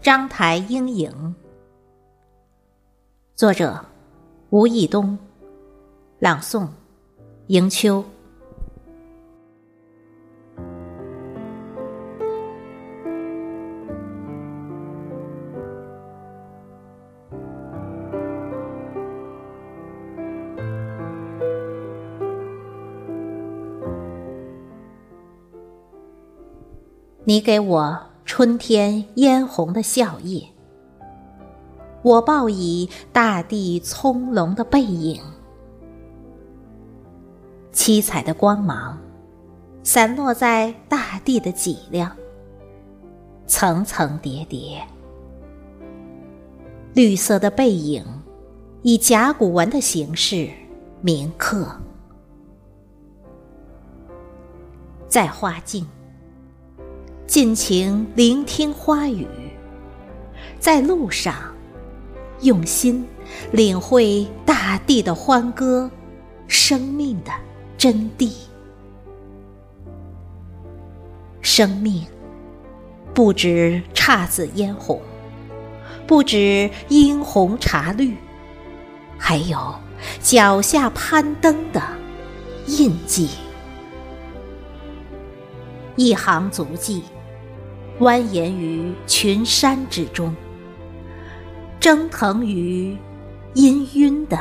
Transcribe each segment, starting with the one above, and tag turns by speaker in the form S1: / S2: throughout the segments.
S1: 张台英影，作者吴义东，朗诵《迎秋》。你给我。春天嫣红的笑靥，我抱以大地葱茏的背影，七彩的光芒散落在大地的脊梁，层层叠叠。绿色的背影以甲骨文的形式铭刻，在花径。尽情聆听花语，在路上用心领会大地的欢歌，生命的真谛。生命不止姹紫嫣红，不止樱红茶绿，还有脚下攀登的印记。一行足迹。蜿蜒于群山之中，蒸腾于氤氲的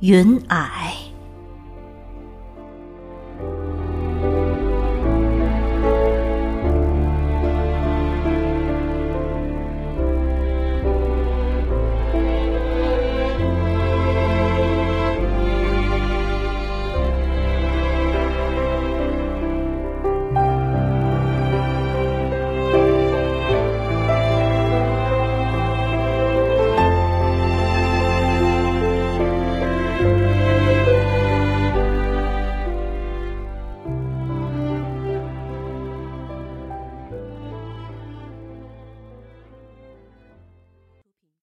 S1: 云霭。